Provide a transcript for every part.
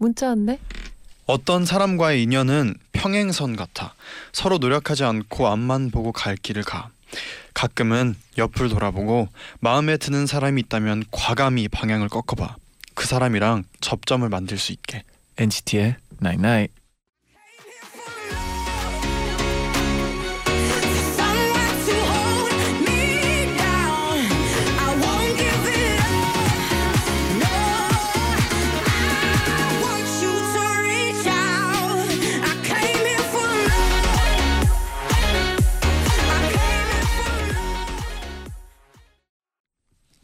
문자 왔네. 어떤 사람과의 인연은 평행선 같아. 서로 노력하지 않고 앞만 보고 갈 길을 가. 가끔은 옆을 돌아보고 마음에 드는 사람이 있다면 과감히 방향을 꺾어봐. 그 사람이랑 접점을 만들 수 있게. NCT의 Night Night. Someone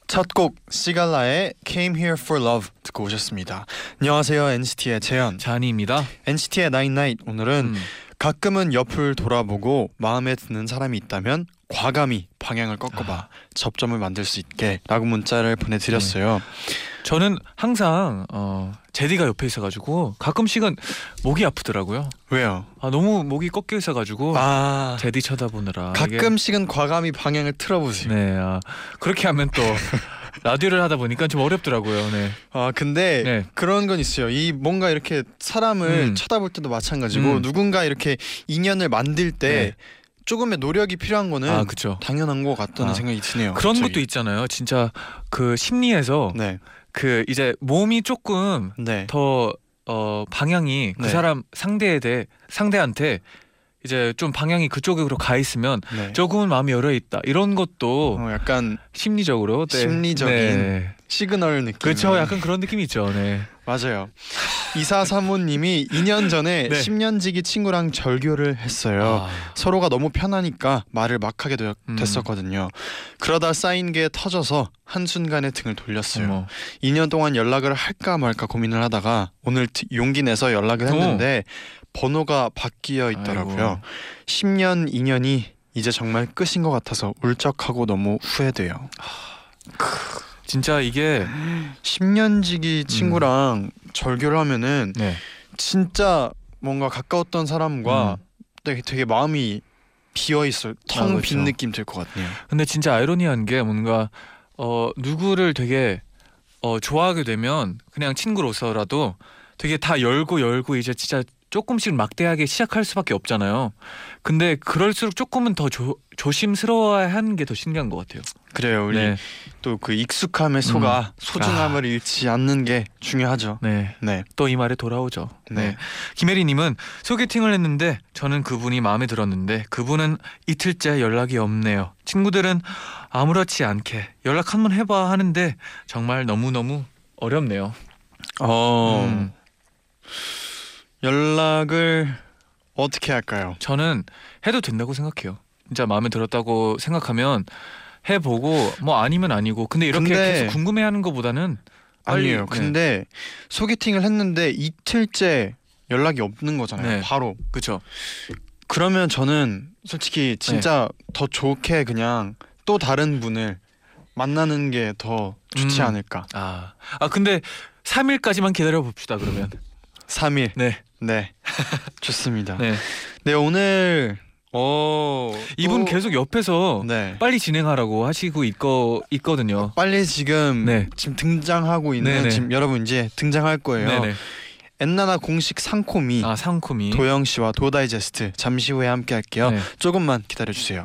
첫 곡 시갈라의 Came Here for Love 듣고 오셨습니다. 안녕하세요 NCT의 재현. 잔이입니다. NCT의 Night Night 오늘은 음, 가끔은 옆을 돌아보고 마음에 드는 사람이 있다면 과감히 방향을 꺾어봐 아. 접점을 만들 수 있게라고 문자를 보내드렸어요. 저는 항상 어, 제디가 옆에 있어가지고 가끔씩은 목이 아프더라고요. 왜요? 아 너무 목이 꺾여 있어가지고 아 제디 쳐다보느라 이게- 가끔씩은 과감히 방향을 틀어보세요. 네, 아, 그렇게 하면 또 라디오를 하다 보니까 좀 어렵더라고요. 네. 아 근데 네. 그런 건 있어요. 이 뭔가 이렇게 사람을 음. 쳐다볼 때도 마찬가지고 음. 누군가 이렇게 인연을 만들 때 네. 조금의 노력이 필요한 거는 아 그렇죠. 당연한 것 같다는 아, 생각이 드네요. 그런 갑자기. 것도 있잖아요. 진짜 그 심리에서 네, 그 이제 몸이 조금 네, 더 어, 방향이 그 네. 사람 상대에 대해 상대한테 이제 좀 방향이 그쪽으로 가 있으면 네. 조금은 마음이 열려 있다 이런 것도 어, 약간 심리적으로 네. 심리적인 네. 시그널 느낌. 그렇죠 약간 그런 느낌이 있죠 네 맞아요. 이사 사오님이 2년 전에 네. 10년지기 친구랑 절교를 했어요. 아, 서로가 너무 편하니까 말을 막 하게 되- 음. 됐었거든요. 그러다 쌓인 게 터져서 한순간에 등을 돌렸어요. 어머. 2년 동안 연락을 할까 말까 고민을 하다가 오늘 드- 용기 내서 연락을 했는데 번호가 바뀌어 있더라고요. 아이고. 10년 인연이 이제 정말 끝인 것 같아서 울적하고 너무 후회돼요. 진짜 이게 10년지기 친구랑 절교를 하면은 네. 진짜 뭔가 가까웠던 사람과 음. 되게, 되게 마음이 비어 있어 아, 텅빈 그렇죠. 느낌 들 것 같네요. 근데 진짜 아이러니한 게 뭔가 어 누구를 되게 어 좋아하게 되면 그냥 친구로서라도 되게 다 열고 열고 이제 진짜 조금씩 막대하게 시작할 수밖에 없잖아요. 근데 그럴수록 조금은 더 조, 조심스러워야 하는 게 더 신기한 것 같아요. 그래요. 우리 네, 또그 익숙함에 속아 음. 소중함을 잃지 않는 게 중요하죠. 네. 네. 또 이 말에 돌아오죠. 네. 네. 김혜리님은 소개팅을 했는데 저는 그분이 마음에 들었는데 그분은 이틀째 연락이 없네요. 친구들은 아무렇지 않게 연락 한번 해봐 하는데 정말 너무 너무 어렵네요. 어. 음. 연락을 어떻게 할까요? 저는 해도 된다고 생각해요. 진짜 마음에 들었다고 생각하면 해보고 뭐 아니면 아니고 근데 이렇게 근데- 계속 궁금해하는 것보다는 빨리- 아니에요. 네. 근데 소개팅을 했는데 이틀째 연락이 없는 거잖아요. 네. 바로. 그렇죠. 그러면 저는 솔직히 진짜 네. 더 좋게 그냥 또 다른 분을 만나는 게 더 좋지 음. 않을까. 아, 아 근데 3일까지만 기다려 봅시다 그러면. 3일. 네, 네. 좋습니다. 네. 네. 오늘 어 이분 또- 계속 옆에서 네. 빨리 진행하라고 하시고 있거 있거든요. 빨리 지금 네. 지금 등장하고 있는 네네. 지금 여러분 이제 등장할 거예요. 네네. 엔나나 공식 상코미 아 상코미. 도영 씨와 도다이제스트 잠시 후에 함께 할게요. 네. 조금만 기다려 주세요.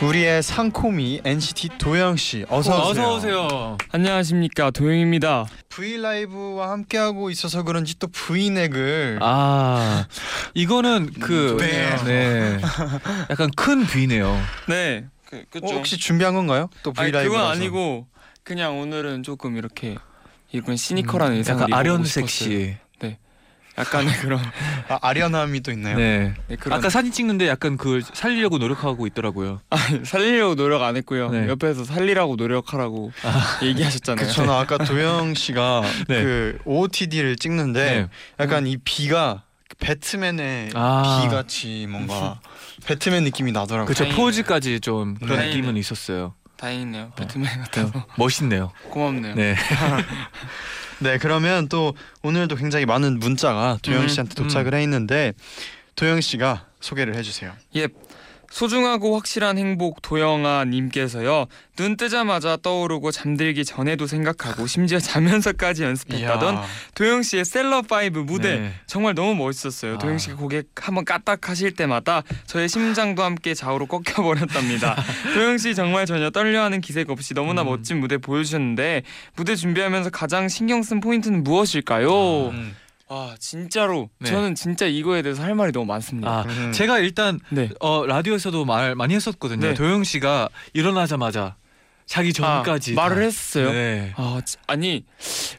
우리의 상코미 NCT 도영 씨 어서 오세요. 어서 오세요. 안녕하십니까 도영입니다. V 라이브와 함께하고 있어서 그런지 또 V넥을 아 이거는 그 네. 네. 약간 큰 V네요. 네, 그, 어, 혹시 준비한 건가요? 또 V 아니 라이브 그건 아니고 그냥 오늘은 조금 이렇게 이런 시니컬한 의상을 음, 약간 입어보고 아련색 싶었어요. 씨. 약간의 그런 아, 아련함이 또 있나요? 네. 네, 그런 아까 사진 찍는데 약간 그 살리려고 노력하고 있더라고요. 아니, 살리려고 노력 안 했고요. 네. 옆에서 살리라고 노력하라고 얘기하셨잖아요. 그 저는 아까 도영 씨가 네. 그 OOTD를 찍는데 네. 약간 이 비가 배트맨의 아. 비 같이 뭔가 배트맨 느낌이 나더라고요. 그쵸 다행이네요. 포즈까지 좀 그런 다행이네. 느낌은 있었어요. 다행이네요. 배트맨 같아서 멋있네요. 고맙네요. 네. 네, 그러면 또 오늘도 굉장히 많은 문자가 도영 음, 씨한테 도착을 해 있는데 도영 씨가 소개를 해주세요. 예. 소중하고 확실한 행복 도영아 님께서요. 눈 뜨자마자 떠오르고 잠들기 전에도 생각하고 심지어 자면서까지 연습했다던 이야. 도영 씨의 셀럽 파이브 무대 네. 정말 너무 멋있었어요. 아. 도영 씨가 고개 한번 까딱 하실 때마다 저의 심장도 함께 좌우로 꺾여 버렸답니다. 도영 씨 정말 전혀 떨려하는 기색 없이 너무나 음. 멋진 무대 보여주셨는데 무대 준비하면서 가장 신경 쓴 포인트는 무엇일까요? 음. 아 진짜로 네. 저는 진짜 이거에 대해서 할 말이 너무 많습니다. 아 음. 제가 일단 네. 어 라디오에서도 말 많이 했었거든요. 네. 도영 씨가 일어나자마자 자기 전까지 아, 말을 다- 했어요. 네. 아 지- 아니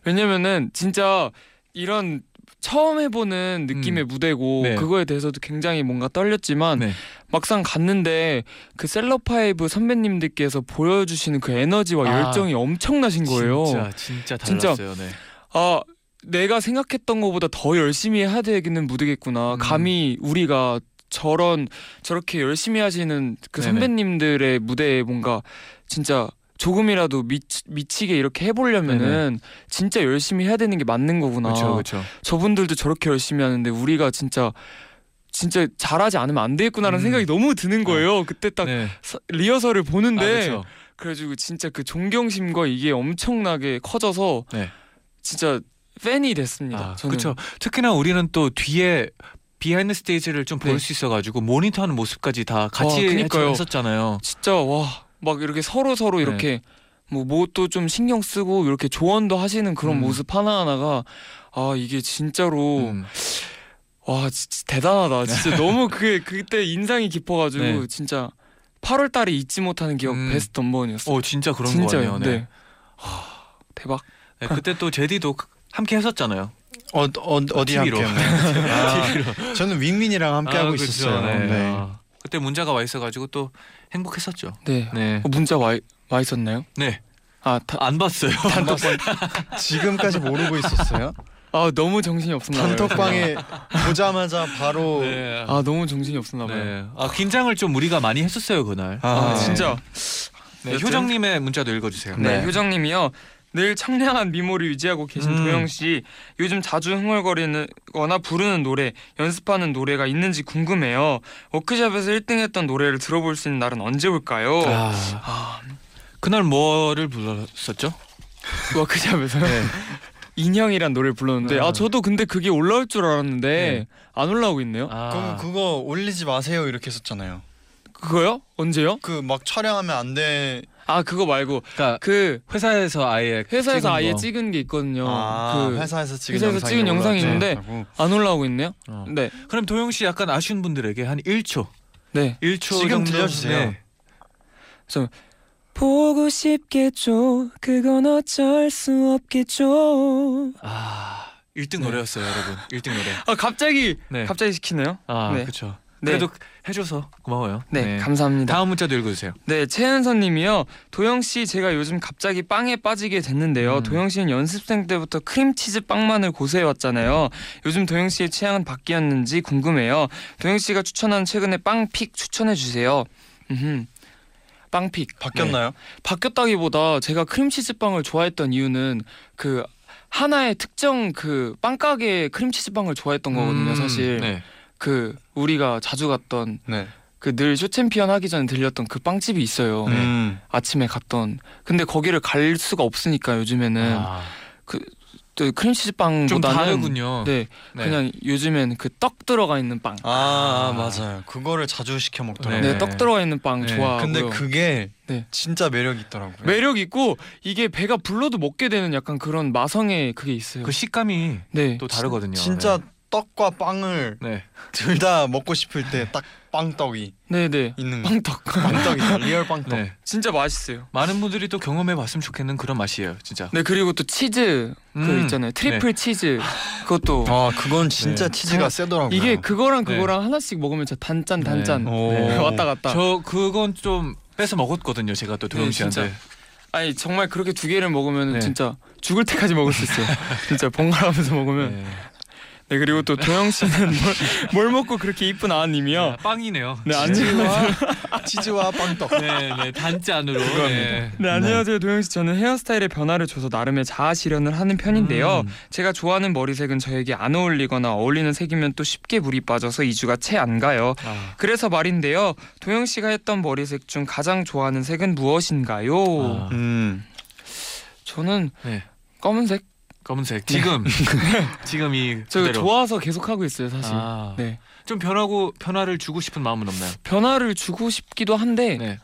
왜냐면은 진짜 이런 처음 해보는 느낌의 무대고 네. 그거에 대해서도 굉장히 뭔가 떨렸지만 네. 막상 갔는데 그 셀럽파이브 선배님들께서 보여주시는 그 에너지와 아, 열정이 엄청나신 거예요. 진짜 진짜 진짜. 달랐어요. 네. 아 내가 생각했던 것보다 더 열심히 해야 되겠는 무대겠구나. 음. 감히 우리가 저런 저렇게 열심히 하시는 그 네네. 선배님들의 무대에 뭔가 진짜 조금이라도 미, 미치게 이렇게 해보려면은 진짜 열심히 해야 되는 게 맞는 거구나. 그렇죠, 그렇죠. 저분들도 저렇게 열심히 하는데 우리가 진짜 진짜 잘하지 않으면 안 되겠구나라는 음. 생각이 너무 드는 거예요. 그때 딱 네. 서- 리허설을 아, 보는데 그렇죠. 그래가지고 진짜 그 존경심과 이게 엄청나게 커져서 네. 진짜 팬이 됐습니다. 아, 저는. 그렇죠. 특히나 우리는 또 뒤에 behind stage를 좀 볼 네. 수 있어가지고 모니터하는 모습까지 다 같이 와. 했었잖아요. 진짜 와 막 이렇게 서로 서로 네. 이렇게 뭐 뭣도 좀 신경 쓰고 이렇게 조언도 하시는 그런 음. 모습 하나 하나가 아 이게 진짜로 음. 와 진짜 대단하다. 진짜 너무 그게 그때 인상이 깊어가지고 네. 진짜 8월 달에 잊지 못하는 기억 음. 베스트 넘버원이었어요. 어 진짜 그런 진짜요. 거네요. 네. 네. 대박. 네, 그때 또 제디도 함께 했었잖아요. 어, 어 어디 TV로. 함께했나요? 아. 저는 윙민이랑 함께 하고 그쵸. 있었어요. 네. 네. 아, 그때 문자가 와 있어가지고 또 행복했었죠. 네. 네. 어, 문자 와, 와 있었나요? 네. 아, 다, 안 봤어요. 단톡방. 지금까지 모르고 있었어요. 아 너무 정신이 없었나 봐요. 단톡방에 보자마자 바로 네. 아 너무 정신이 없었나 봐요. 네. 아 긴장을 좀 우리가 많이 했었어요 그날. 아, 아, 진짜. 네. 효정님의 문자도 읽어주세요. 네, 네. 효정님이요. 늘 청량한 미모를 유지하고 계신 음. 도영 씨 요즘 자주 흥얼거리거나 부르는 노래 연습하는 노래가 있는지 궁금해요. 워크숍에서 1등했던 노래를 들어볼 수 있는 날은 언제 올까요? 아, 아, 그날 뭐를 불렀었죠? 워크숍에서요. 네. 인형이란 노래를 불렀는데 네. 아 저도 근데 그게 올라올 줄 알았는데 네. 안 올라오고 있네요. 아, 그럼 그거 올리지 마세요 이렇게 했었잖아요. 그거요? 언제요? 그 막 촬영하면 안 돼. 아 그거 말고 그러니까 그 회사에서 아예 회사에서 찍은 아예 거. 찍은 게 있거든요. 아, 그 회사에서 찍은 회사에서 영상이 찍은 영상이 올라왔지. 있는데 하고. 안 올라오고 있네요. 어. 네, 그럼 도영 씨 약간 아쉬운 분들에게 한 1초, 네. 1초 지금 정도 들려주세요. 네. 보고 싶겠죠. 그건 어쩔 수 없겠죠. 아, 1등 네. 노래였어요, 여러분. 1등 노래. 아 갑자기 네. 갑자기 시키네요. 아, 네. 그렇죠. 네. 그래도 해줘서 고마워요. 네, 감사합니다. 다음 문자도 읽어주세요. 네, 최은선님이요. 도영 씨, 제가 요즘 갑자기 빵에 빠지게 됐는데요. 음. 도영 씨는 연습생 때부터 크림치즈 빵만을 고수해 왔잖아요. 요즘 도영 씨의 취향은 바뀌었는지 궁금해요. 도영 씨가 추천한 최근의 빵pick 추천해 주세요. 음, 빵pick 바뀌었나요? 네. 바뀌었다기보다 제가 크림치즈 빵을 좋아했던 이유는 그 하나의 특정 그 빵가게 크림치즈 빵을 좋아했던 거거든요. 음, 사실 네. 그 우리가 자주 갔던 네. 그 늘 쇼챔피언 하기 전에 들렸던 그 빵집이 있어요. 네. 음. 아침에 갔던. 근데 거기를 갈 수가 없으니까 요즘에는 아, 또 크림치즈 좀 빵보다는 다르군요. 네, 네. 그냥 요즘엔 그 떡 들어가 있는 빵. 아, 아. 맞아요. 그거를 자주 시켜 먹더라고요. 네, 네. 떡 들어가 있는 빵 네. 좋아하고요. 근데 그게 네. 진짜 매력 있더라고요. 매력 있고 이게 배가 불러도 먹게 되는 약간 그런 마성의 그게 있어요. 그 식감이 네. 또 다르거든요. 진짜 떡과 빵을 네. 둘 다 먹고 싶을 때 딱 빵떡이 네, 네. 있는 거. 빵떡. 빵떡이죠. real 빵떡. 네. 진짜 맛있어요. 많은 분들이 또 경험해 봤으면 좋겠는 그런 맛이에요, 진짜. 네, 그리고 또 치즈 그 음. 있잖아요. 트리플 치즈. 그것도 아, 그건 진짜 네. 치즈가 세더라고요. 이게 그거랑 네. 그거랑 하나씩 먹으면 진짜 단짠 단짠. 네. 오. 네. 왔다 갔다. 저 그건 좀 뺏어 먹었거든요, 제가 또 도영 네, 씨한테. 아니 정말 그렇게 두 개를 먹으면 네. 진짜 죽을 때까지 먹을 수 있어요. 진짜 번갈아가면서 먹으면. 네. 네 그리고 또 도영 씨는 뭘, 뭘 먹고 그렇게 이쁜 아님이요. 네, 빵이네요. 네 안녕하세요. 치즈와 빵떡. 네, 네, 단짠으로. 네. 네 안녕하세요 도영 씨. 저는 헤어스타일의 변화를 줘서 나름의 자아 실현을 하는 편인데요. 음. 제가 좋아하는 머리색은 저에게 안 어울리거나 어울리는 색이면 또 쉽게 물이 빠져서 2주가 채 안 가요. 아, 그래서 말인데요. 도영 씨가 했던 머리색 중 가장 좋아하는 색은 무엇인가요? 아. 음. 저는 네. 검은색. 검은색. 지금 지금 이 네. 저 그대로. 좋아서 계속 하고 있어요 사실. 아, 네. 좀 변하고 변화를 주고 싶은 마음은 없나요? 변화를 주고 싶기도 한데 네.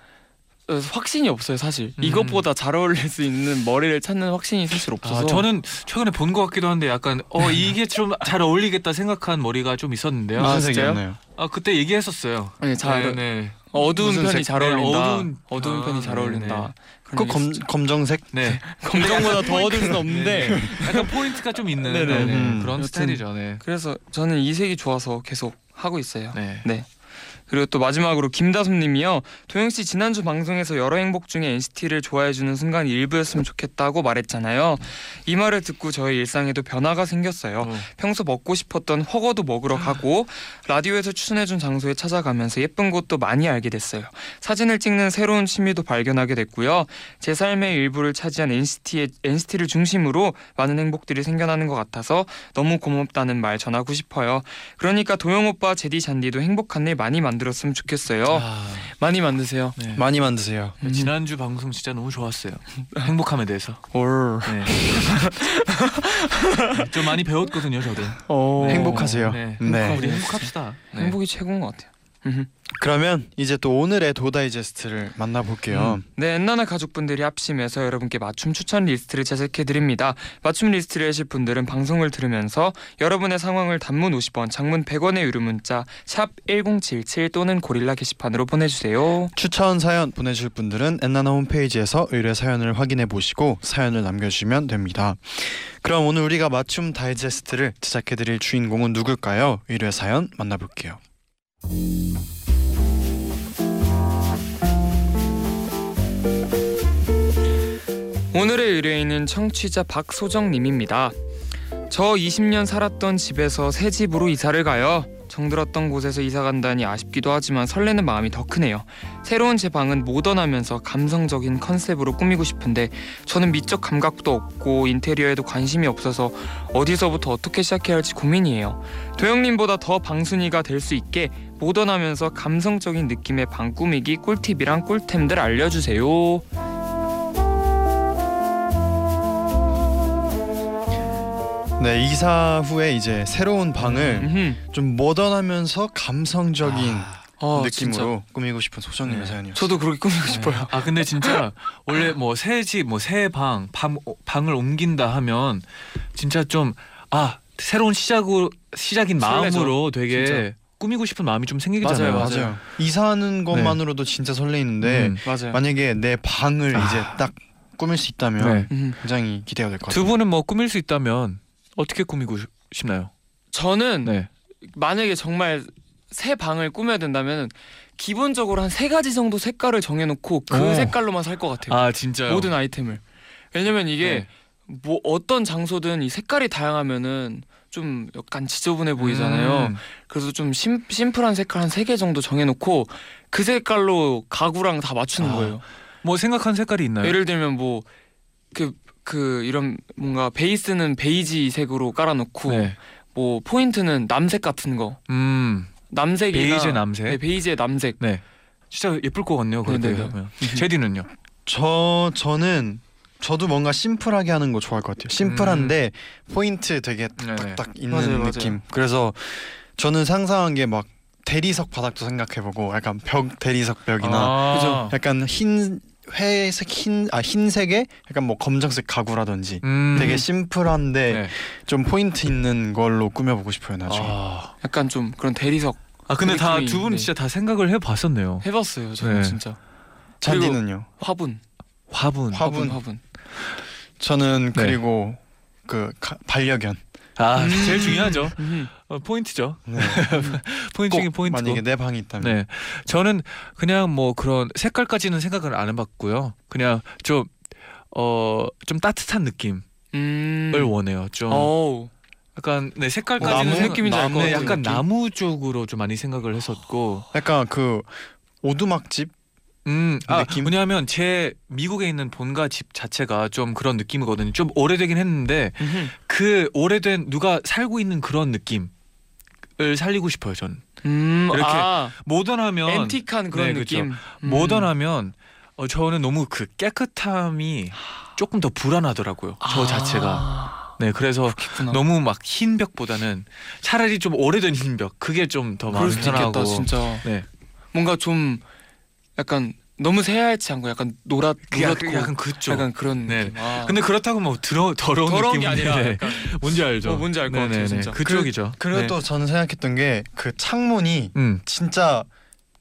어, 확신이 없어요 사실. 음. 이것보다 잘 어울릴 수 있는 머리를 찾는 확신이 사실 없어서. 아, 저는 최근에 본 것 같기도 한데 약간 어 이게 좀 잘 어울리겠다 생각한 머리가 좀 있었는데요. 아, 무슨 진짜요? 색이었나요? 아 그때 얘기했었어요. 네, 잘 네, 네. 어두운 편이 색? 잘 네, 어울린다. 어두운- 어두운, 아, 편이 잘 네, 어울린다. 그 검, 검정색? 네. 검정보다 더 어두울 수는 없는데 네. 약간 포인트가 좀 있는 네네. 네, 네. 음. 그런 여튼- 스타일이죠. 네. 그래서 저는 이 색이 좋아서 계속 하고 있어요. 네. 네. 그리고 또 마지막으로 김다솜님이요. 도영 씨 지난주 방송에서 여러 행복 중에 NCT를 좋아해주는 순간이 일부였으면 좋겠다고 말했잖아요. 이 말을 듣고 저의 일상에도 변화가 생겼어요. 어. 평소 먹고 싶었던 허거도 먹으러 가고 라디오에서 추천해준 장소에 찾아가면서 예쁜 곳도 많이 알게 됐어요. 사진을 찍는 새로운 취미도 발견하게 됐고요. 제 삶의 일부를 차지한 NCT의 NCT를 중심으로 많은 행복들이 생겨나는 것 같아서 너무 고맙다는 말 전하고 싶어요. 그러니까 도영 오빠, 제디 잔디도 행복한 일 많이 만들었으면 좋겠어요. 아, 많이 만드세요. 네. 많이 만드세요. 음. 지난주 방송 진짜 너무 좋았어요. 행복함에 대해서. 올. 네. 좀 많이 배웠거든요, 저도. 어. 행복하세요. 네. 네. 우리 행복합시다. 네. 행복이 최고인 것 같아요. 그러면 이제 또 오늘의 DO 다이제스트를 만나볼게요. 네, 엔나나 가족분들이 합심해서 여러분께 맞춤 추천 리스트를 제작해 드립니다. 맞춤 리스트를 하실 분들은 방송을 들으면서 여러분의 상황을 단문 50원, 장문 100원의 유료 문자 샵 #1077 또는 고릴라 게시판으로 보내주세요. 추천 사연 보내실 분들은 엔나나 홈페이지에서 의뢰 사연을 확인해 보시고 사연을 남겨주시면 됩니다. 그럼 오늘 우리가 맞춤 다이제스트를 제작해 드릴 주인공은 누굴까요? 의뢰 사연 만나볼게요. 오늘의 의뢰인은 청취자 박소정님입니다. 저 20년 살았던 집에서 새 집으로 이사를 가요. 정들었던 곳에서 이사 간다니 아쉽기도 하지만 설레는 마음이 더 크네요. 새로운 제 방은 모던하면서 감성적인 컨셉으로 꾸미고 싶은데 저는 미적 감각도 없고 인테리어에도 관심이 없어서 어디서부터 어떻게 시작해야 할지 고민이에요. 도영님보다 더 방순이가 될 수 있게 모던하면서 감성적인 느낌의 방 꾸미기 꿀팁이랑 꿀템들 알려주세요. 네 이사 후에 이제 새로운 방을 음흠. 좀 모던하면서 감성적인 아, 느낌으로 진짜. 꾸미고 싶은 소정님의 네. 사연이었어요. 저도 그렇게 꾸미고 싶어요. 아 근데 진짜 원래 뭐 새 집 뭐 새방 방, 방을 옮긴다 하면 진짜 좀 아 새로운 시작으로 시작인 설레죠. 마음으로 되게 진짜. 꾸미고 싶은 마음이 좀 생기잖아요. 맞아요, 맞아요. 이사하는 것만으로도 진짜 설레이는데 음. 맞아요. 만약에 내 방을 아. 이제 딱 꾸밀 수 있다면 네. 음. 굉장히 기대가 될 것 같아요. 두 분은 뭐 꾸밀 수 있다면 어떻게 꾸미고 싶- 싶나요? 저는 네. 만약에 정말 새 방을 꾸며야 된다면 기본적으로 한 세 가지 정도 색깔을 정해놓고 그 오. 색깔로만 살 것 같아요. 아 진짜요. 모든 아이템을. 왜냐면 이게 네. 뭐 어떤 장소든 이 색깔이 다양하면은 좀 약간 지저분해 보이잖아요. 음. 그래서 좀 심, 심플한 색깔 한 세 개 정도 정해놓고 그 색깔로 가구랑 다 맞추는 아, 거예요. 뭐 생각한 색깔이 있나요? 예를 들면 뭐 그 그 이런 뭔가 베이스는 베이지색으로 깔아놓고 네. 뭐 포인트는 남색 같은 거 음. 남색이나 베이지 남색. 네, 베이지의 남색 네. 진짜 예쁠 것 같네요. 그렇게 네네네. 하면. 제디는요? 저 저는 저도 뭔가 심플하게 하는 거 좋아할 것 같아요. 심플한데 포인트 되게 네네. 딱딱 있는 맞아요, 맞아요. 느낌. 그래서 저는 상상한 게 막 대리석 바닥도 생각해보고 약간 벽 대리석 벽이나 아. 약간 흰 회색 흰 아 흰색에 약간 뭐 검정색 가구라든지 음. 되게 심플한데 네. 좀 포인트 있는 걸로 꾸며보고 싶어요 나중에. 아, 약간 좀 그런 대리석 아 근데 그다두 분. 진짜 다 생각을 해봤었네요. 해봤어요. 저는 네. 진짜 잔디는요? 화분, 화분. 화분. 화분. 저는 네. 그리고 그 가- 반려견. 아 음. 제일 중요하죠. 음. 어, 포인트죠. 네. 포인트 중에 꼭 포인트고. 만약에 내 방이 있다면. 네, 저는 그냥 뭐 그런 색깔까지는 생각을 안 해봤고요. 그냥 좀 어, 좀 따뜻한 느낌을 음. 원해요. 좀 어우. 약간 네 어, 색깔까지는 나무 느낌인지 약간 느낌. 나무 쪽으로 좀 많이 생각을 했었고. 약간 그 오두막집 음, 아, 느낌? 뭐냐면 제 미국에 있는 본가 집 자체가 좀 그런 느낌이거든요. 좀 오래되긴 했는데 음흠. 그 오래된 누가 살고 있는 그런 느낌을 살리고 싶어요. 전 음. 이렇게 아, 모던하면 앤틱한 그런 네, 그쵸. 느낌. 음. 모던하면 어, 저는 너무 그 깨끗함이 조금 더 불안하더라고요. 저 아, 자체가. 네, 그래서 그렇구나. 너무 막 흰 벽보다는 차라리 좀 오래된 흰 벽. 그게 좀 더 마음이 수도 편하고. 진짜. 네. 뭔가 좀 약간 너무 새하얗지 않고 약간 노랗 그 노랗고 약간, 약간 그쪽. 약간 그런 네. 느낌. 아. 근데 그렇다고 뭐 더러, 더러운 더러운 게 느낌은 아니라 네. 약간 뭔지 알죠? 어, 뭔지 알 것 같아요, 네네네. 진짜. 그쪽이죠. 그리고 네. 또 저는 생각했던 게 그 창문이 음. 진짜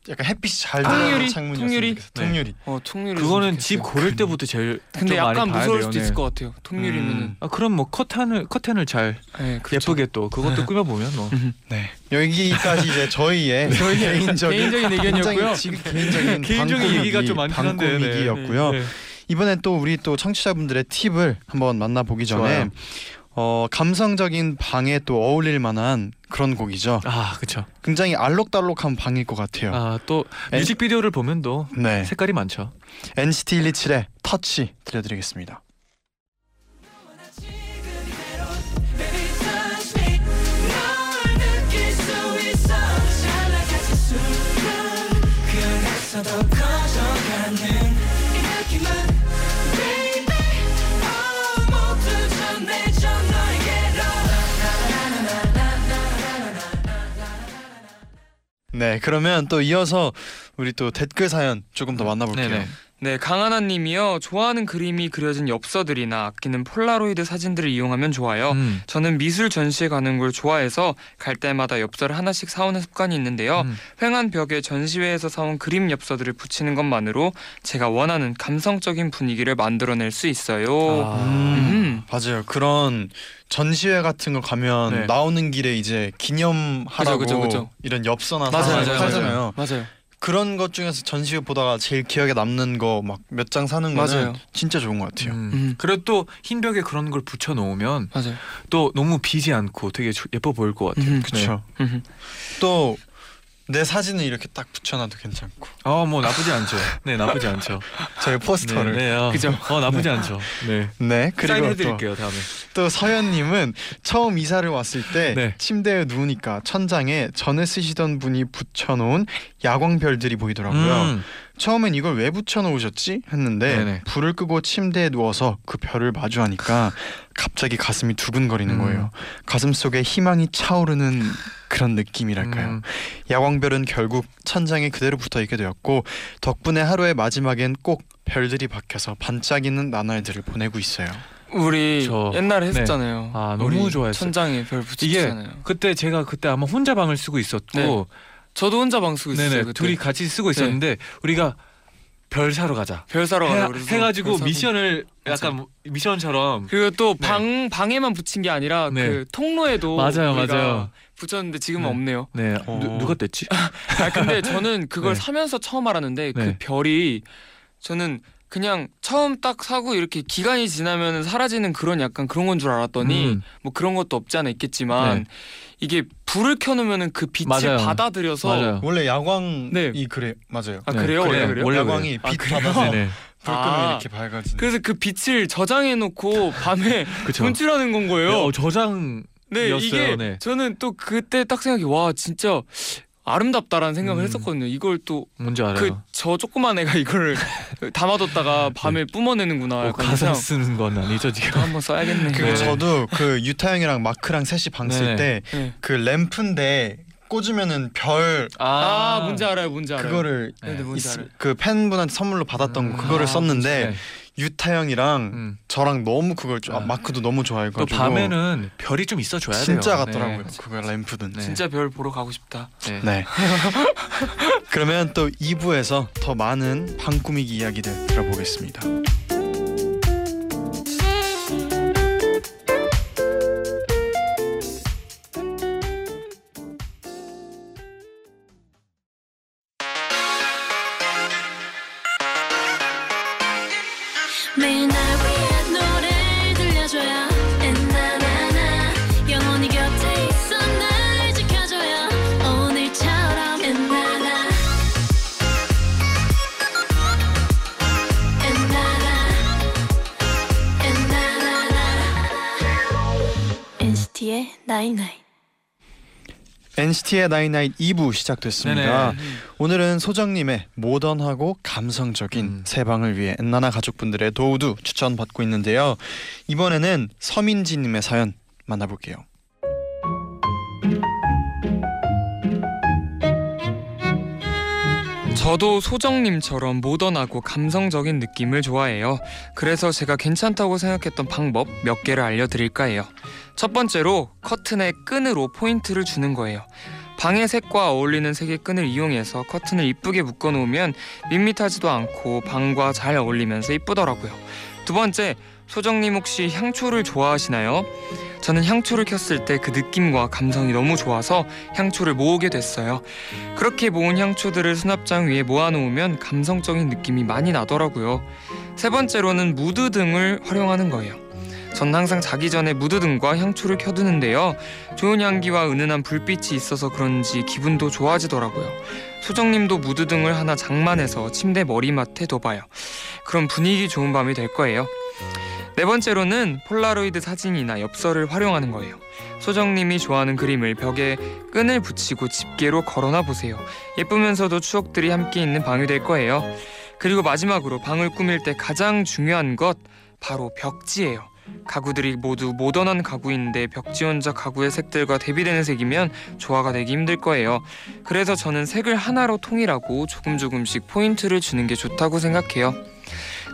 약간 햇빛이 잘 통유리? 들어오는 창문이었으면 통유리? 통유리. 어 통유리. 그거는 집 고를 때부터 제일 근데 좀 약간 무서울. 수도 네. 있을 것 같아요. 통유리면은. 음. 아 그럼 뭐 커튼을 커튼을 잘 네, 그렇죠. 예쁘게 또 그것도 꾸며 보면 뭐. 네 여기까지 이제 저희의 개인적인 개인적인 의견이었고요. 개인적인 개인적인 얘기가 좀 많긴 한데, 네. 방꾸미기였고요. 네. 이번엔 또 우리 또 청취자분들의 팁을 한번 만나보기 전에 좋아요. 어 감성적인 방에 또 어울릴 만한 그런 곡이죠. 아 그렇죠. 굉장히 알록달록한 방일 것 같아요. 아또 엔- 뮤직비디오를 보면 또 네 색깔이 많죠. NCT 127의 터치 들려드리겠습니다. 더 커져가는 네 그러면 또 이어서 우리 또 댓글 사연 조금 더 만나볼게요. 네네. 네, 강하나 님이요. 좋아하는 그림이 그려진 엽서들이나 아끼는 폴라로이드 사진들을 이용하면 좋아요. 음. 저는 미술 전시회 가는 걸 좋아해서 갈 때마다 엽서를 하나씩 사오는 습관이 있는데요. 음. 횡한 벽에 전시회에서 사온 그림 엽서들을 붙이는 것만으로 제가 원하는 감성적인 분위기를 만들어낼 수 있어요. 아. 음. 맞아요. 그런 전시회 같은 거 가면 네. 나오는 길에 이제 기념하라고 그죠, 그죠, 그죠. 이런 엽서나 맞아요, 사진을 맞아요, 팔잖아요. 맞아요. 그런 것 중에서 전시회 보다가 제일 기억에 남는 거 막 몇 장 사는 거는 맞아요. 진짜 좋은 것 같아요. 음. 음. 그리고 또 흰 벽에 그런 걸 붙여 놓으면 맞아요. 또 너무 비지 않고 되게 조- 예뻐 보일 것 같아요. 음. 그렇죠. 음. 또 내 사진을 이렇게 딱 붙여놔도 괜찮고 어 뭐 나쁘지 않죠. 네 나쁘지 않죠. 저희 포스터를. 네, 네, 어. 그죠. 어 나쁘지 않죠. 네. 네, 그리고 또, 사인해드릴게요 다음에. 또 서현님은 처음 이사를 왔을 때 네. 침대에 누우니까 천장에 전에 쓰시던 분이 붙여놓은 야광별들이 보이더라고요. 음. 처음엔 이걸 왜 붙여놓으셨지 했는데 네네. 불을 끄고 침대에 누워서 그 별을 마주하니까 갑자기 가슴이 두근거리는 음. 거예요. 가슴 속에 희망이 차오르는 그런 느낌이랄까요. 음. 야광별은 결국 천장에 그대로 붙어 있게 되었고 덕분에 하루의 마지막엔 꼭 별들이 박혀서 반짝이는 나날들을 보내고 있어요. 우리 저- 옛날에 했었잖아요. 아, 너무 좋아했어요. 천장에 별 붙이잖아요. 그때 제가 그때 아마 혼자 방을 쓰고 있었고 네. 저도 혼자 방 쓰고 있었어요. 네네 그때. 둘이 같이 쓰고 있었는데 우리가 별 사러 가자 별 사러 가자 해, 그래서 해가지고 별 사고. 미션을 약간 뭐 미션처럼 그리고 또 네. 방 방에만 붙인 게 아니라 네. 그 통로에도 맞아요, 우리가 맞아요. 붙였는데 지금은 네. 없네요. 네 어. 누, 누가 뗐지? 아 근데 저는 그걸 네. 사면서 처음 알았는데 그 네. 별이 저는 그냥 처음 딱 사고 이렇게 기간이 지나면 사라지는 그런 약간 그런 건 줄 알았더니 음. 뭐 그런 것도 없지 않아 있겠지만 네. 이게 불을 켜놓으면은 그 빛을 맞아요. 받아들여서 맞아요. 원래 야광이 네. 그래 맞아요. 아 네, 그래요 원래 그래요. 원래 야광이 아, 빛 그래요? 받아서 네네 불 끄면 아. 이렇게 밝아지는. 그래서 그 빛을 저장해 놓고 밤에. 분출하는 건 거예요. 네, 어, 저장 네 이었어요, 이게 네. 저는 또 그때 딱 생각이 와 진짜 아름답다라는 생각을 음. 했었거든요. 이걸 또그 뭔지 알아요. 저 조그만 애가 이걸 담아뒀다가 밤에 뿜어내는구나. 어, 가사 쓰는 건 아니죠 지금. 또 한번 써야겠네. 그리고 네. 저도 그 유타 형이랑 마크랑 셋이 방 쓸 때그 네. 램프인데 꽂으면은 별 아, 뭔지 알아요, 뭔지 알아요. 그거를 네, 네. 그 팬분한테 선물로 받았던 거 음. 그거를 아, 썼는데 네. 유타 형이랑 음. 저랑 너무 그걸 좀, 아, 아. 마크도 너무 좋아해가지고 또 밤에는 별이 좀 있어줘야 돼요. 진짜 같더라고요. 네. 그거 램프든. 네. 진짜 별 보러 가고 싶다. 네. 네. 그러면 또 2부에서 더 많은 방 꾸미기 이야기들 들어보겠습니다. NCT의 night night NCT의 나인나잇 2부 시작됐습니다. 네네. 오늘은 소정님의 모던하고 감성적인 음. 새 방을 위해 엔나나 가족분들의 도우도 추천 받고 있는데요. 이번에는 서민지님의 사연 만나볼게요. 저도 소정님처럼 모던하고 감성적인 느낌을 좋아해요. 그래서 제가 괜찮다고 생각했던 방법 몇 개를 알려드릴까 해요. 첫 번째로 커튼에 끈으로 포인트를 주는 거예요. 방의 색과 어울리는 색의 끈을 이용해서 커튼을 이쁘게 묶어 놓으면 밋밋하지도 않고 방과 잘 어울리면서 이쁘더라고요. 두 번째, 소정님 혹시 향초를 좋아하시나요? 저는 향초를 켰을 때 그 느낌과 감성이 너무 좋아서 향초를 모으게 됐어요. 그렇게 모은 향초들을 수납장 위에 모아놓으면 감성적인 느낌이 많이 나더라고요. 세 번째로는 무드 등을 활용하는 거예요. 전 항상 자기 전에 무드 등과 향초를 켜두는데요. 좋은 향기와 은은한 불빛이 있어서 그런지 기분도 좋아지더라고요. 소정님도 무드 등을 하나 장만해서 침대 머리맡에 둬봐요. 그럼 분위기 좋은 밤이 될 거예요. 네 번째로는 폴라로이드 사진이나 엽서를 활용하는 거예요. 소정님이 좋아하는 그림을 벽에 끈을 붙이고 집게로 걸어놔 보세요. 예쁘면서도 추억들이 함께 있는 방이 될 거예요. 그리고 마지막으로 방을 꾸밀 때 가장 중요한 것 바로 벽지예요. 가구들이 모두 모던한 가구인데 벽지 혼자 가구의 색들과 대비되는 색이면 조화가 되기 힘들 거예요. 그래서 저는 색을 하나로 통일하고 조금 조금씩 포인트를 주는 게 좋다고 생각해요.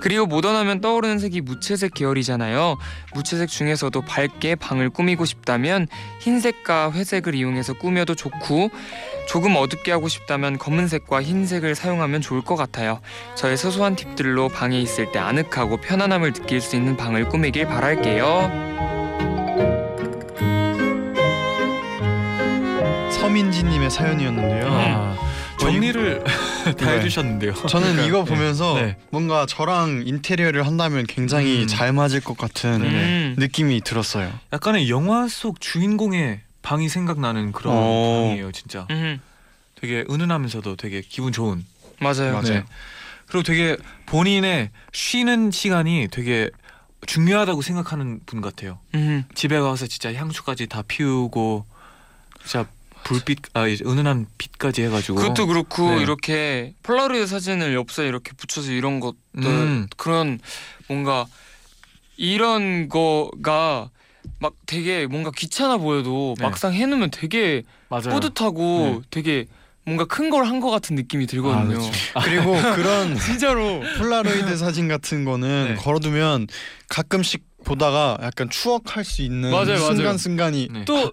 그리고 모던하면 떠오르는 색이 무채색 계열이잖아요. 무채색 중에서도 밝게 방을 꾸미고 싶다면 흰색과 회색을 이용해서 꾸며도 좋고 조금 어둡게 하고 싶다면 검은색과 흰색을 사용하면 좋을 것 같아요. 저의 소소한 팁들로 방에 있을 때 아늑하고 편안함을 느낄 수 있는 방을 꾸미길 바랄게요. 서민지님의 사연이었는데요. 아, 정리를 다 네. 해주셨는데요. 저는 이거 보면서 네. 뭔가 저랑 인테리어를 한다면 굉장히 음. 잘 맞을 것 같은 음. 느낌이 들었어요. 약간의 영화 속 주인공의 방이 생각나는 그런 어. 방이에요, 진짜. 음, 되게 은은하면서도 되게 기분 좋은. 맞아요. 맞아요. 네. 그리고 되게 본인의 쉬는 시간이 되게 중요하다고 생각하는 분 같아요. 음, 집에 가서 진짜 향수까지 다 피우고 진짜 불빛 아 이제 은은한 빛까지 해가지고 그것도 그렇고 네. 이렇게 폴라로이드 사진을 엽서에 이렇게 붙여서 이런 것들 음. 그런 뭔가 이런 거가 막 되게 뭔가 귀찮아 보여도 네. 막상 해놓으면 되게 맞아요. 뿌듯하고 되게 뭔가 큰 걸 한 것 같은 느낌이 들거든요. 아, 그렇죠. 그리고 그런 진짜로. 폴라로이드 사진 같은 거는 네. 걸어두면 가끔씩 보다가 약간 추억할 수 있는 맞아요, 맞아요. 순간 순간이 네. 또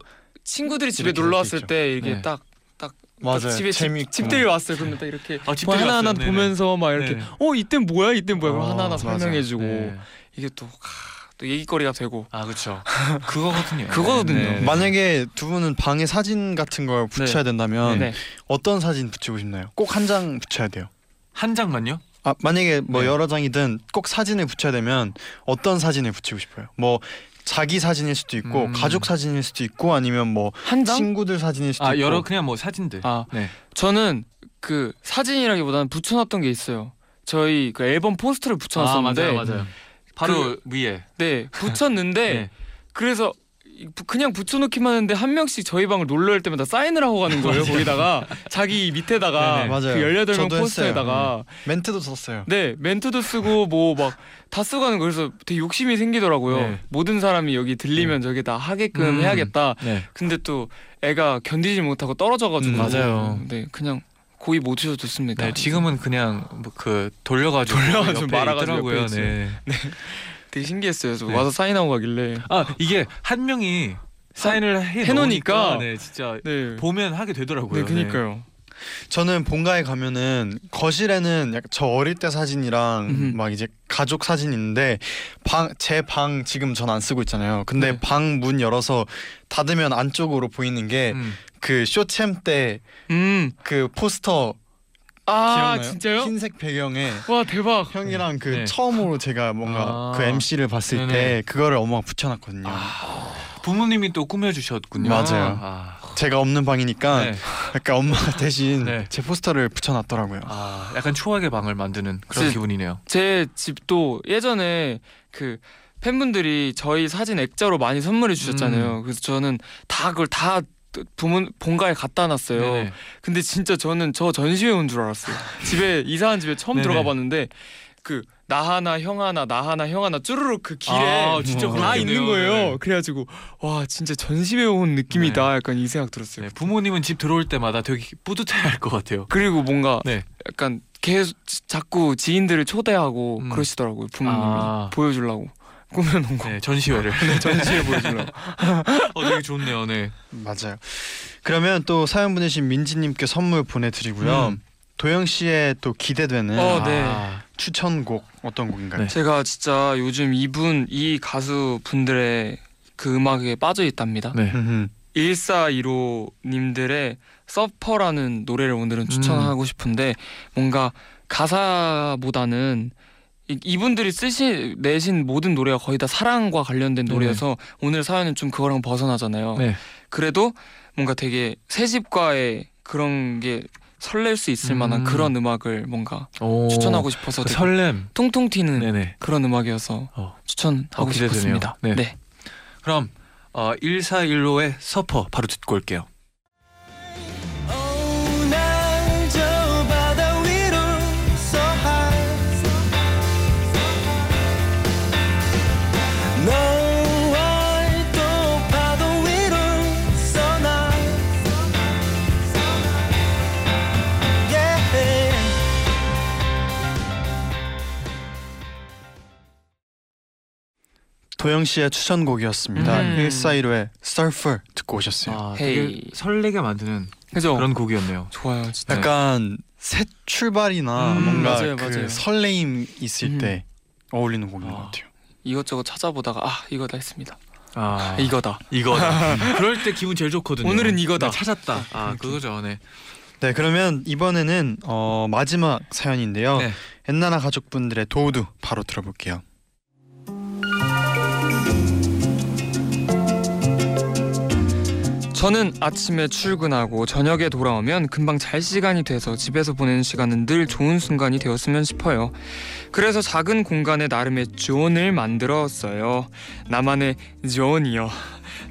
친구들이 집에 이렇게 놀러 왔을 있죠. 때 이렇게 네. 딱. 딱 맞아요. 집에 집, 재밌고. 집 들이 왔어요. 그러면 딱 이렇게 아, 뭐 하나하나 왔어요. 네네. 보면서 막 이렇게 네. 어 이땐 뭐야 이땐 뭐야 어, 하나하나. 설명해주고 네. 이게 또, 하, 또 얘기거리가 되고 아 그렇죠. 그거거든요. 그거거든요. 네. 만약에 두 분은 방에 사진 같은 걸 붙여야 된다면 네. 어떤 사진 붙이고 싶나요? 꼭 한 장 붙여야 돼요. 한 장만요? 아 만약에 뭐 네. 여러 장이든 꼭 사진을 붙여야 되면 어떤 사진을 붙이고 싶어요? 뭐 자기 사진일 수도 있고 음. 가족 사진일 수도 있고 아니면 뭐 한 장? 친구들 사진일 수도 아 있고 여러 그냥 뭐 사진들. 아 네. 저는 그 사진이라기보다는 붙여놨던 게 있어요. 저희 그 앨범 포스터를 아 붙여놨었는데 맞아요, 맞아요. 바로 위에. 네 붙였는데 네. 그래서 그냥 붙여놓기만 하는데 한 명씩 저희 방을 놀러 올 때마다 사인을 하고 가는 거예요. 거기다가 자기 밑에다가 네네. 맞아요. 그 18명 저도 포스터에다가 멘트도 썼어요. 네 멘트도 쓰고 뭐 막 다 쓰고 가는 거 그래서 되게 욕심이 생기더라고요. 네. 모든 사람이 여기 들리면 저게 다 하게끔 음. 해야겠다. 네. 근데 또 애가 견디지 못하고 떨어져가지고 음, 맞아요. 네 그냥 고이 못 주셔도 좋습니다. 네, 지금은 그냥 뭐 그 돌려가지고 돌려가지고 옆에 말아가지고 있더라고요. 옆에 있어요. 네. 되게 신기했어요. 저 네. 와서 사인하고 가길래 아 이게 한 명이 사인을 해 해놓으니까 놓으니까 네 진짜 네. 보면 하게 되더라고요. 네, 그니까요. 저는 본가에 가면은 거실에는 약간 저 어릴 때 사진이랑 음흠. 막 이제 가족 사진 있는데 방 제 방 지금 전 안 쓰고 있잖아요. 근데 네. 방문 열어서 닫으면 안쪽으로 보이는 게그 음. 쇼챔 때그 음. 포스터 아 기억나요? 진짜요? 흰색 배경에 와 대박. 형이랑 그 네. 처음으로 제가 뭔가 아. 그 MC를 봤을 네네. 때 그거를 엄마가 붙여놨거든요. 부모님이 또 꾸며주셨군요. 맞아요. 아, 제가 없는 방이니까 네. 약간 엄마 대신 네. 제 포스터를 붙여놨더라고요. 아, 약간 추억의 방을 만드는 그런 진- 기분이네요. 제 집도 예전에 그 팬분들이 저희 사진 액자로 많이 선물해 주셨잖아요. 음. 그래서 저는 다 그걸 다 부모 본가에 갖다 놨어요. 네네. 근데 진짜 저는 저 전시회 온 줄 알았어요. 집에 이사한 집에 처음 네네. 들어가 봤는데 그 나 하나 형 하나 나 하나 형 하나 쭈르륵 그 길에 아, 진짜 다. 있는 거예요. 네. 그래가지고 와 진짜 전시회 온 느낌이다. 약간 이 생각 들었어요. 네, 부모님은 집 들어올 때마다 되게 뿌듯해할 것 같아요. 그리고 뭔가 네. 약간 계속 자꾸 지인들을 초대하고 음. 그러시더라고요. 부모님이 아. 보여주려고 꾸며놓은 거. 네, 전시회를. 전시회 보여주려고. 어, 되게 좋네요. 네. 맞아요. 그러면 또 사연 보내신 민지님께 선물 보내드리고요. 음. 도영 씨의 또 기대되는 어, 네. 아, 추천곡 어떤 곡인가요? 네. 제가 진짜 요즘 이분 이 가수 분들의 그 음악에 빠져 있답니다. 네. 음흠. 1415 님들의 서퍼라는 노래를 오늘은 추천하고 싶은데 뭔가 가사보다는 이- 이분들이 쓰시 내신 모든 노래가 거의 다 사랑과 관련된 네. 노래여서 오늘 사연은 좀 그거랑 벗어나잖아요. 네. 그래도 뭔가 되게 새 집과의 그런 게 설렐 수 있을 음. 만한 그런 음악을 뭔가 오, 추천하고 싶어서 그 설렘. 통통 튀는 네네. 그런 음악이어서 어. 추천하고 어. 싶었습니다. 네. 네. 그럼 어, 1415의 서퍼 바로 듣고 올게요. 도영 씨의 추천곡이었습니다. 음. 1415의 Surfer 듣고 오셨어요. 아, 되게 헤이. 설레게 만드는 그죠? 그런 곡이었네요. 좋아요, 진짜. 약간 새 출발이나 음, 뭔가 맞아요, 그 맞아요. 설레임 있을 음. 때 어울리는 곡인 아. 것 같아요. 이것저것 찾아보다가 아 이거다 했습니다. 아, 이거다. 이거다. 그럴 때 기분 제일 좋거든요. 오늘은 이거다. 나 찾았다. 아, 그거죠. 네. 네, 그러면 이번에는 어, 마지막 사연인데요. 네. 엔나나 가족분들의 도우도 바로 들어볼게요. 저는 아침에 출근하고 저녁에 돌아오면 금방 잘 시간이 돼서 집에서 보내는 시간은 늘 좋은 순간이 되었으면 싶어요. 그래서 작은 공간에 나름의 존을 만들었어요. 나만의 존이요.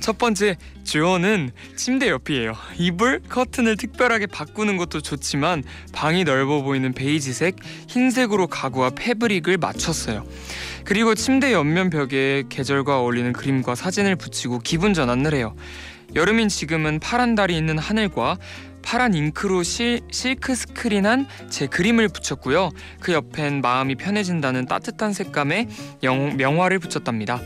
첫 번째 존은 침대 옆이에요. 이불, 커튼을 특별하게 바꾸는 것도 좋지만 방이 넓어 보이는 베이지색, 흰색으로 가구와 fabric을 맞췄어요. 그리고 침대 옆면 벽에 계절과 어울리는 그림과 사진을 붙이고 기분 전환을 해요. 여름인 지금은 파란 달이 있는 하늘과 파란 잉크로 실, 실크 스크린한 제 그림을 붙였고요. 그 옆엔 마음이 편해진다는 따뜻한 색감의 영, 명화를 붙였답니다.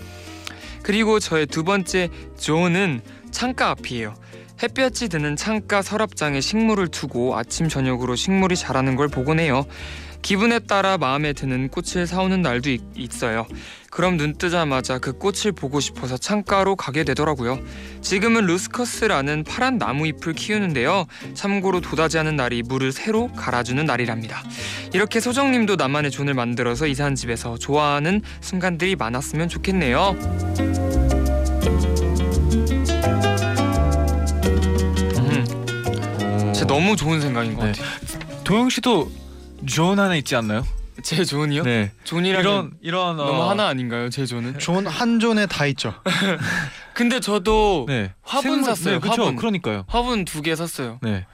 그리고 저의 두 번째 존은 창가 앞이에요. 햇볕이 드는 창가 서랍장에 식물을 두고 아침 저녁으로 식물이 자라는 걸 보곤 해요. 기분에 따라 마음에 드는 꽃을 사오는 날도 있, 있어요. 그럼 눈 뜨자마자 그 꽃을 보고 싶어서 창가로 가게 되더라고요. 지금은 루스커스라는 파란 나무 잎을 키우는데요. 참고로 도다지 하는 날이 물을 새로 갈아주는 날이랍니다. 이렇게 소정님도 나만의 존을 만들어서 이사한 집에서 좋아하는 순간들이 많았으면 좋겠네요. 음, 너무 좋은 생각인 것 네. 같아요. 도영 씨도 존 하나 있지 않나요? 제 존이요? 네. 존이랑 이런 이런 어, 너무 하나 아닌가요? 제 존은? 존 한 존에 다 있죠. 근데 저도 네. 화분 생물- 샀어요, 네, 그쵸. 화분. 그러니까요. 화분 두 개 샀어요. 네.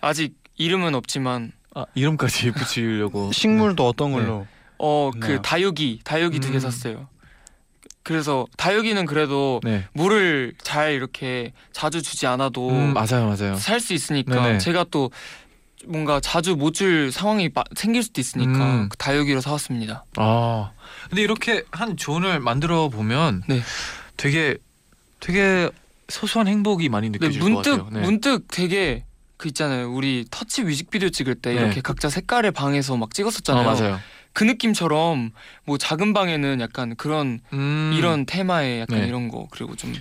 아직 이름은 없지만 아, 이름까지 붙이려고. 식물도 어떤 네. 걸로? 어그 네. 다육이 다육이 두개 음. 샀어요. 그래서 다육이는 그래도 네. 물을 잘 이렇게 자주 주지 않아도 음, 맞아요, 맞아요. 살 수 있으니까 네네. 제가 또 뭔가 자주 못 줄 상황이 마- 생길 수도 있으니까 음. 그 다육이로 사왔습니다. 아. 근데 이렇게 한 존을 만들어 보면 네. 되게 되게 소소한 행복이 많이 근데 느껴질 것 문득 같아요. 네. 문득 되게 그 있잖아요. 우리 터치 뮤직비디오 찍을 때 네. 이렇게 각자 색깔의 방에서 막 어, 찍었었잖아요. 맞아요. 그 느낌처럼 뭐 작은 방에는 약간 그런 음. 이런 테마의 약간 네. 이런 거 그리고 좀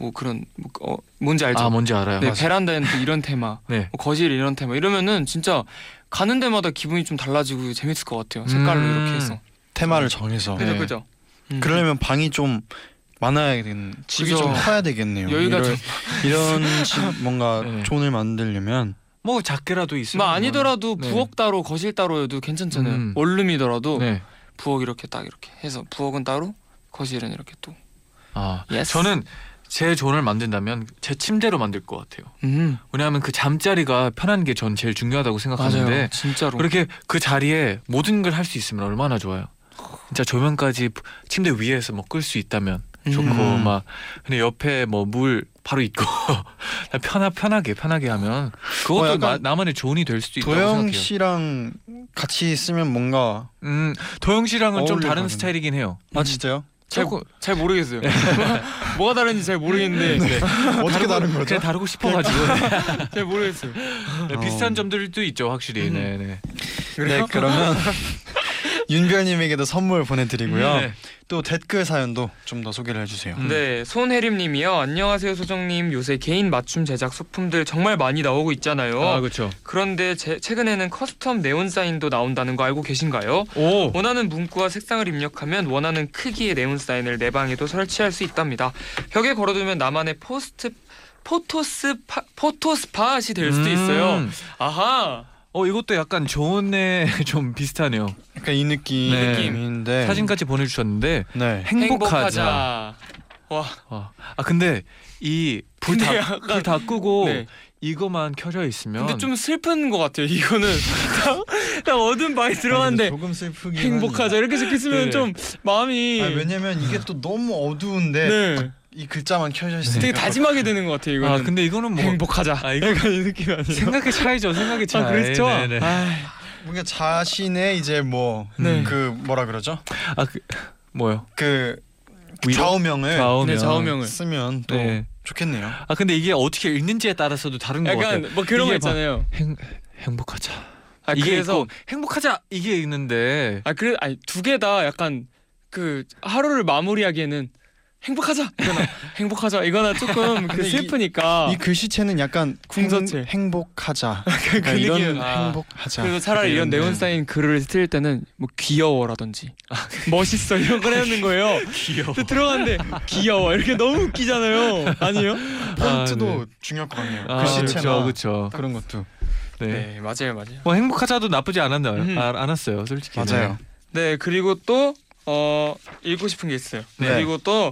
뭐 그런 뭐, 어, 뭔지 알죠? 아, 뭔지 알아요. 네. 베란다에는 또 이런 테마, 네. 뭐 거실 이런 테마 이러면은 진짜 가는 데마다 기분이 좀 달라지고 재밌을 것 같아요. 색깔로 음. 이렇게 해서. 테마를 정해서. 그죠 네. 그죠. 음. 그러려면 방이 좀 많아야 되는 집이 그죠. 좀 커야 되겠네요. 여유가 이럴- 좀 이런 집 뭔가 네. 존을 만들려면 뭐 작게라도 있으면 뭐 아니더라도 네. 부엌 따로 거실 따로여도 괜찮잖아요. 음. 원룸이더라도 네. 부엌 이렇게 딱 이렇게 해서 부엌은 따로 거실은 이렇게 또. 아. 저는 제 존을 만든다면 제 침대로 만들 것 같아요. 음 왜냐하면 그 잠자리가 편한 게 전 제일 중요하다고 맞아요. 생각하는데 진짜로. 그렇게 그 자리에 모든 걸 할 수 있으면 얼마나 좋아요. 진짜 조명까지 침대 위에서 뭐 끌 수 있다면 좋고 음. 막 근데 옆에 뭐 물 바로 있고 편하 편하게 편하게 하면 그것도 어, 마- 나만의 존이 될 수도 있다고 도영 생각해요. 씨랑 같이 있으면 뭔가 음 도영 씨랑은 좀 다른 것 스타일이긴 해요. 아 진짜요? 잘, 조금- 잘 모르겠어요. 뭐가 다른지 잘 모르겠는데 네. 어떻게 다른 거죠? 그냥 다르고 싶어가지고 잘 모르겠어요. 네, 비슷한 어. 점들도 있죠 확실히. 음. 네, 네. 네 그러면 윤별님에게도 선물 보내드리고요. 네. 또 댓글 사연도 좀 더 소개를 해주세요. 음. 네, 손혜림님이요. 안녕하세요, 소정님. 요새 개인 맞춤 제작 소품들 정말 많이 나오고 있잖아요. 아 그렇죠. 그런데 제, 최근에는 custom 네온 사인도 나온다는 거 알고 계신가요? 오. 원하는 문구와 색상을 입력하면 원하는 크기의 네온 사인을 내 방에도 설치할 수 있답니다. 벽에 걸어두면 나만의 포스트 포토스파 photo spot이 될 수도 있어요. 음. 아하. 어 이것도 약간 존에 좀 비슷하네요. 약간 이 느낌, 네. 느낌인데 사진까지 보내주셨는데 네. 행복하자. 와. 어. 아 근데 이 불 다 근데 약간- 불 다 끄고 네. 이거만 켜져 있으면 근데 좀 슬픈 것 같아요. 이거는 딱 어두운 방에 들어갔는데 조금 슬프긴 행복하자 이렇게 적혀있으면 네. 좀 마음이 아, 왜냐면 이게 또 너무 어두운데 네. 이 글자만 켜져 있으니까 되게 다짐하게 되는 것 같아요. 이거는 아 근데 이거는 뭐 행복하자. 아, 이거- 약간 이 느낌이 아니에요. 생각의 차이죠. 생각의 차이. 아 그렇죠. 네네. 아, 뭔가 자신의 이제 뭐그 네. 뭐라 그러죠? 아 그, 뭐요? 그? 좌우명을 좌우명. 네, 좌우명을. 쓰면 또 네. 좋겠네요. 아 근데 이게 어떻게 읽는지에 따라서도 다른 것 같아요. 약간 뭐 그런 거 있잖아요. 행 행복하자. 아 이게 그래서 있고 행복하자 이게 있는데 아 그래 아니 두 개 다 약간 그 하루를 마무리하기에는 행복하자 이거나 행복하자 이거나 조금 그 근데 이- 슬프니까 이 글씨체는 약간 궁서체. 행, 행복하자. 그 그러니까 이런 느낌. 아. 행복하자. 그래서 차라리 이런 네온 사인 글을 쓸 때는 뭐 귀여워라든지 멋있어 이런 걸 해야 되는 거예요. 귀여워. 들어갔는데 귀여워 이렇게 너무 웃기잖아요. 아니요? 폰트도 아, 네. 중요할 것 같네요. 아, 글씨체나 그렇죠, 그렇죠. 그런 것도 네. 네 맞아요 맞아요. 뭐 행복하자도 나쁘지 않았나요? 음. 아, 않았어요, 솔직히. 맞아요. 네 그리고 또 어, 읽고 싶은 게 있어요. 네. 그리고 또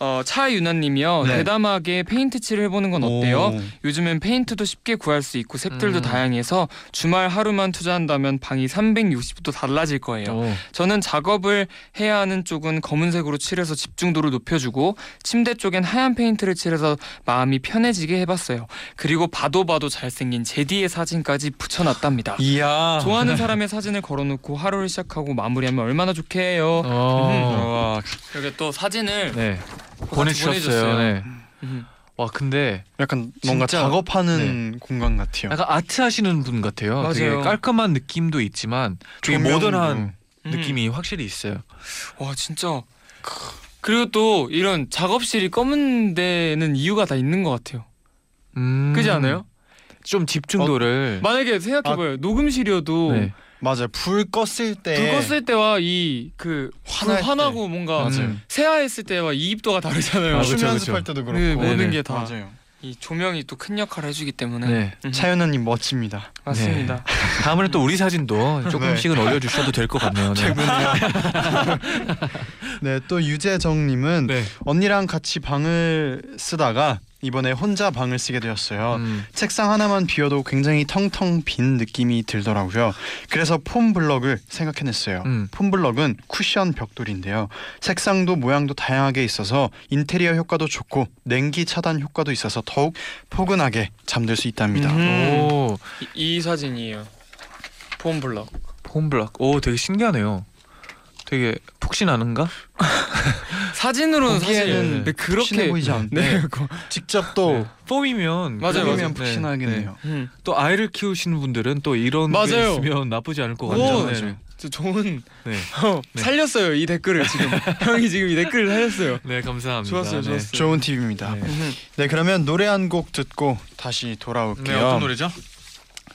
어, 차유나님이요 네. 대담하게 페인트 칠을 해보는 건 어때요? 오. 요즘엔 페인트도 쉽게 구할 수 있고 색들도 음. 다양해서 주말 하루만 투자한다면 방이 360도 달라질 거예요. 오. 저는 작업을 해야 하는 쪽은 검은색으로 칠해서 집중도를 높여주고 침대 쪽엔 하얀 페인트를 칠해서 마음이 편해지게 해봤어요. 그리고 봐도 봐도 잘생긴 제디의 사진까지 붙여놨답니다. 이야. 좋아하는 사람의 사진을 걸어놓고 하루를 시작하고 마무리하면 얼마나 좋게요. 어. 와, 여기 또 사진을 네. 보내주셨어요. 네. 음. 와 근데 약간 뭔가 진짜- 작업하는 공간 같아요. 약간 아트 하시는 분 같아요. 되게 맞아요. 깔끔한 느낌도 있지만 되게. 모던한 음. 느낌이 확실히 있어요. 와 진짜 그리고 또 이런 작업실이 검은 데는 이유가 다 있는 것 같아요. 음. 그지 않아요? 좀 집중도를. 만약에 생각해봐요. 녹음실이어도 네. 맞아요. 불 껐을 때 불 껐을 때와 이그 화날 화나고 뭔가 맞아요. 음. 새하였을 때와 이 입도가 다르잖아요. 아, 춤 연습할 그쵸. 때도 그렇고 네, 모든. 게 다. 맞아요. 이 조명이 또 큰 역할을 해주기 때문에 네. 음, 차윤아님 멋집니다. 맞습니다. 다음에는 또 우리 사진도 조금씩은 올려주셔도 될 것 같네요. 네. 네, 또 유재정님은 네. 언니랑 같이 방을 쓰다가 이번에 혼자 방을 쓰게 되었어요. 음. 책상 하나만 비워도 굉장히 텅텅 빈 느낌이 들더라고요. 그래서 폼 블럭을 생각해냈어요. 음. 폼 블럭은 쿠션 벽돌인데요. 색상도 모양도 다양하게 있어서 인테리어 효과도 좋고 냉기 차단 효과도 있어서 더욱 포근하게 잠들 수 있답니다. 음. 오 이, 이 사진이에요. 폼 블럭. 폼블락. 오 되게 신기하네요. 되게 푹신하는가? 사진으로는 사실 네, 그렇게 보이지 않는데 네, 그- 직접 또 네. 폼이면 맞아요, 면 맞아요. 푹신하겠네요. 음. 또 아이를 키우시는 분들은 또 이런 게 맞아요. 있으면 나쁘지 않을 것 오, 같아요. 맞아요. 저 좋은 네. 어, 네. 살렸어요 이 댓글을 지금 형이 지금 이 댓글을 살렸어요. 네 감사합니다. 좋았어요, 네. 좋았어요. 좋은 팁입니다. 네. 음. 네, 그러면 노래 한 곡 듣고 다시 돌아올게요. 네, 어떤 노래죠?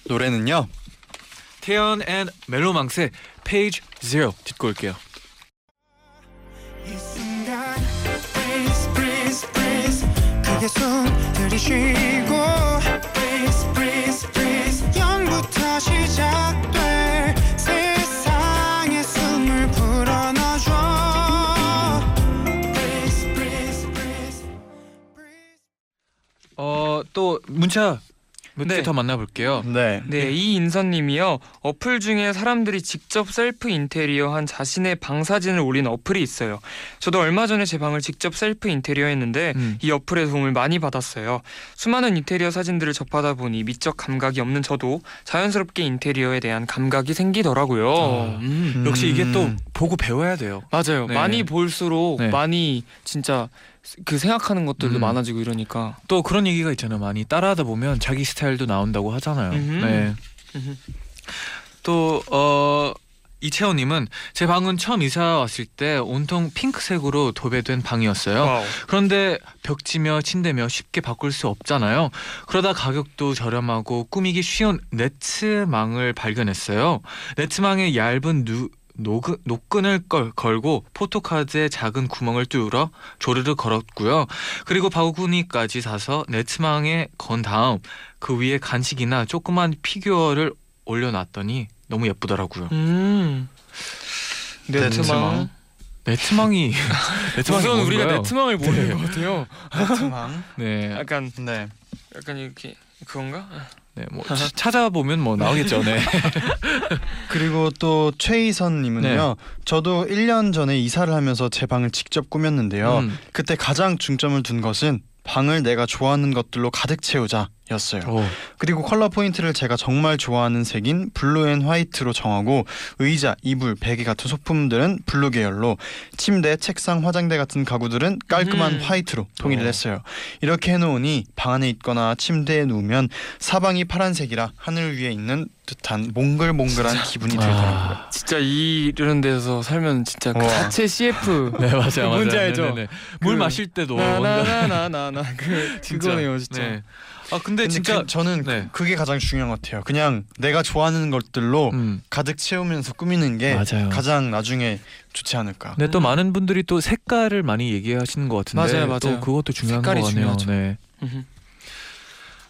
노래는요. 태연 and 멜로망스의 Page Zero 듣고 올게요. 이 순간 Breathe breathe breathe 크게 숨 들이쉬고 Breathe breathe breathe 0부터 시작될 세상의 숨을 불어넣어줘 Breathe breathe breathe breathe 어 또 문자 몇개 네. 더 만나볼게요. 네. 네, 이 인선님이요. 어플 중에 사람들이 직접 셀프 인테리어한 자신의 방 사진을 올린 어플이 있어요. 저도 얼마 전에 제 방을 직접 셀프 인테리어했는데 음. 이 어플의 도움을 많이 받았어요. 수많은 인테리어 사진들을 접하다 보니 미적 감각이 없는 저도 자연스럽게 인테리어에 대한 감각이 생기더라고요. 아, 음. 역시 이게 또 음. 보고 배워야 돼요. 맞아요. 네. 많이 볼수록 네. 많이 진짜 그 생각하는 것들도 음. 많아지고 이러니까. 또 그런 얘기가 있잖아요. 많이 따라하다 보면 자기 스타일도 나온다고 하잖아요. 음흠. 네. 음흠. 또 어. 이채원님은 제 방은 처음 이사 왔을 때 온통 핑크색으로 도배된 방이었어요. 와우. 그런데 벽지며 침대며 쉽게 바꿀 수 없잖아요. 그러다 가격도 저렴하고 꾸미기 쉬운 네트망을 발견했어요. 네트망에 얇은 누, 노그, 노끈을 걸, 걸고 포토카드에 작은 구멍을 뚫어 조르르 걸었고요. 그리고 바구니까지 사서 네트망에 건 다음 그 위에 간식이나 조그만 피규어를 올려놨더니 너무 예쁘더라고요. 음. 네트망. 네트망. 네트망이 네트망이 우선 우리가? 네트망을 모르는 네. 것 같아요. 네트망. 네, 약간 네. 약간 이렇게 그건가? 네, 뭐 차- 찾아보면 뭐 나오겠죠. 네. 그리고 또 최희선 님은요. 네. 저도 1년 전에 이사를 하면서 제 방을 직접 꾸몄는데요. 음. 그때 가장 중점을 둔 것은 방을 내가 좋아하는 것들로 가득 채우자였어요. 오. 그리고 컬러 포인트를 제가 정말 좋아하는 색인 blue and white로 정하고 의자, 이불, 베개 같은 소품들은 blue 계열로 침대, 책상, 화장대 같은 가구들은 깔끔한 음. white로 통일을 어. 했어요. 이렇게 해놓으니 방 안에 있거나 침대에 누우면 사방이 파란색이라 하늘 위에 있는 듯한 몽글몽글한 기분이 들더라고요. 아. 진짜 이런 데서 살면 진짜 그 와. 자체 CF 네 맞아요, 맞아요. 뭔지 알죠? 네네네. 물 그 마실 때도 뭔가 나나나나나 그 진짜. 그거네요 진짜. 네. 아 근데, 근데 진짜 그- 저는 네. 그, 게 가장 중요한 것 같아요. 그냥 내가 좋아하는 것들로 음. 가득 채우면서 꾸미는 게 맞아요. 가장 나중에 좋지 않을까. 근데 또 음. 많은 분들이 또 색깔을 많이 얘기하시는 것 같은데 맞아요, 맞아요. 또 그것도 중요한 것 색깔이 같네요. 중요하죠. 네. 음흠.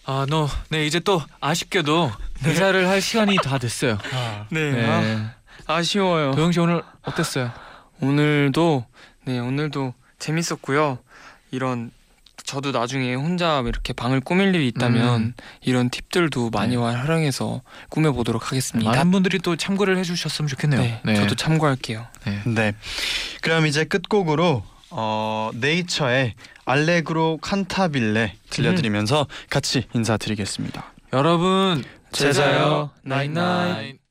아, 너, 네 이제 또 아쉽게도 이사를 할 시간이 다 됐어요. 네. 네. 아, 아쉬워요. 도영 씨 오늘 어땠어요? 오늘도 네 오늘도 재밌었고요. 이런 저도 나중에 혼자 이렇게 방을 꾸밀 일이 있다면 음. 이런 팁들도 많이 네. 활용해서 꾸며 보도록 하겠습니다. 많은 분들이 또 참고를 해주셨으면 좋겠네요. 네, 저도 참고할게요. 네. 네. 그럼 이제 끝곡으로 어, 네이처의 알레그로 칸타빌레 들려드리면서 같이 인사드리겠습니다. 여러분 제자요 나잇나잇.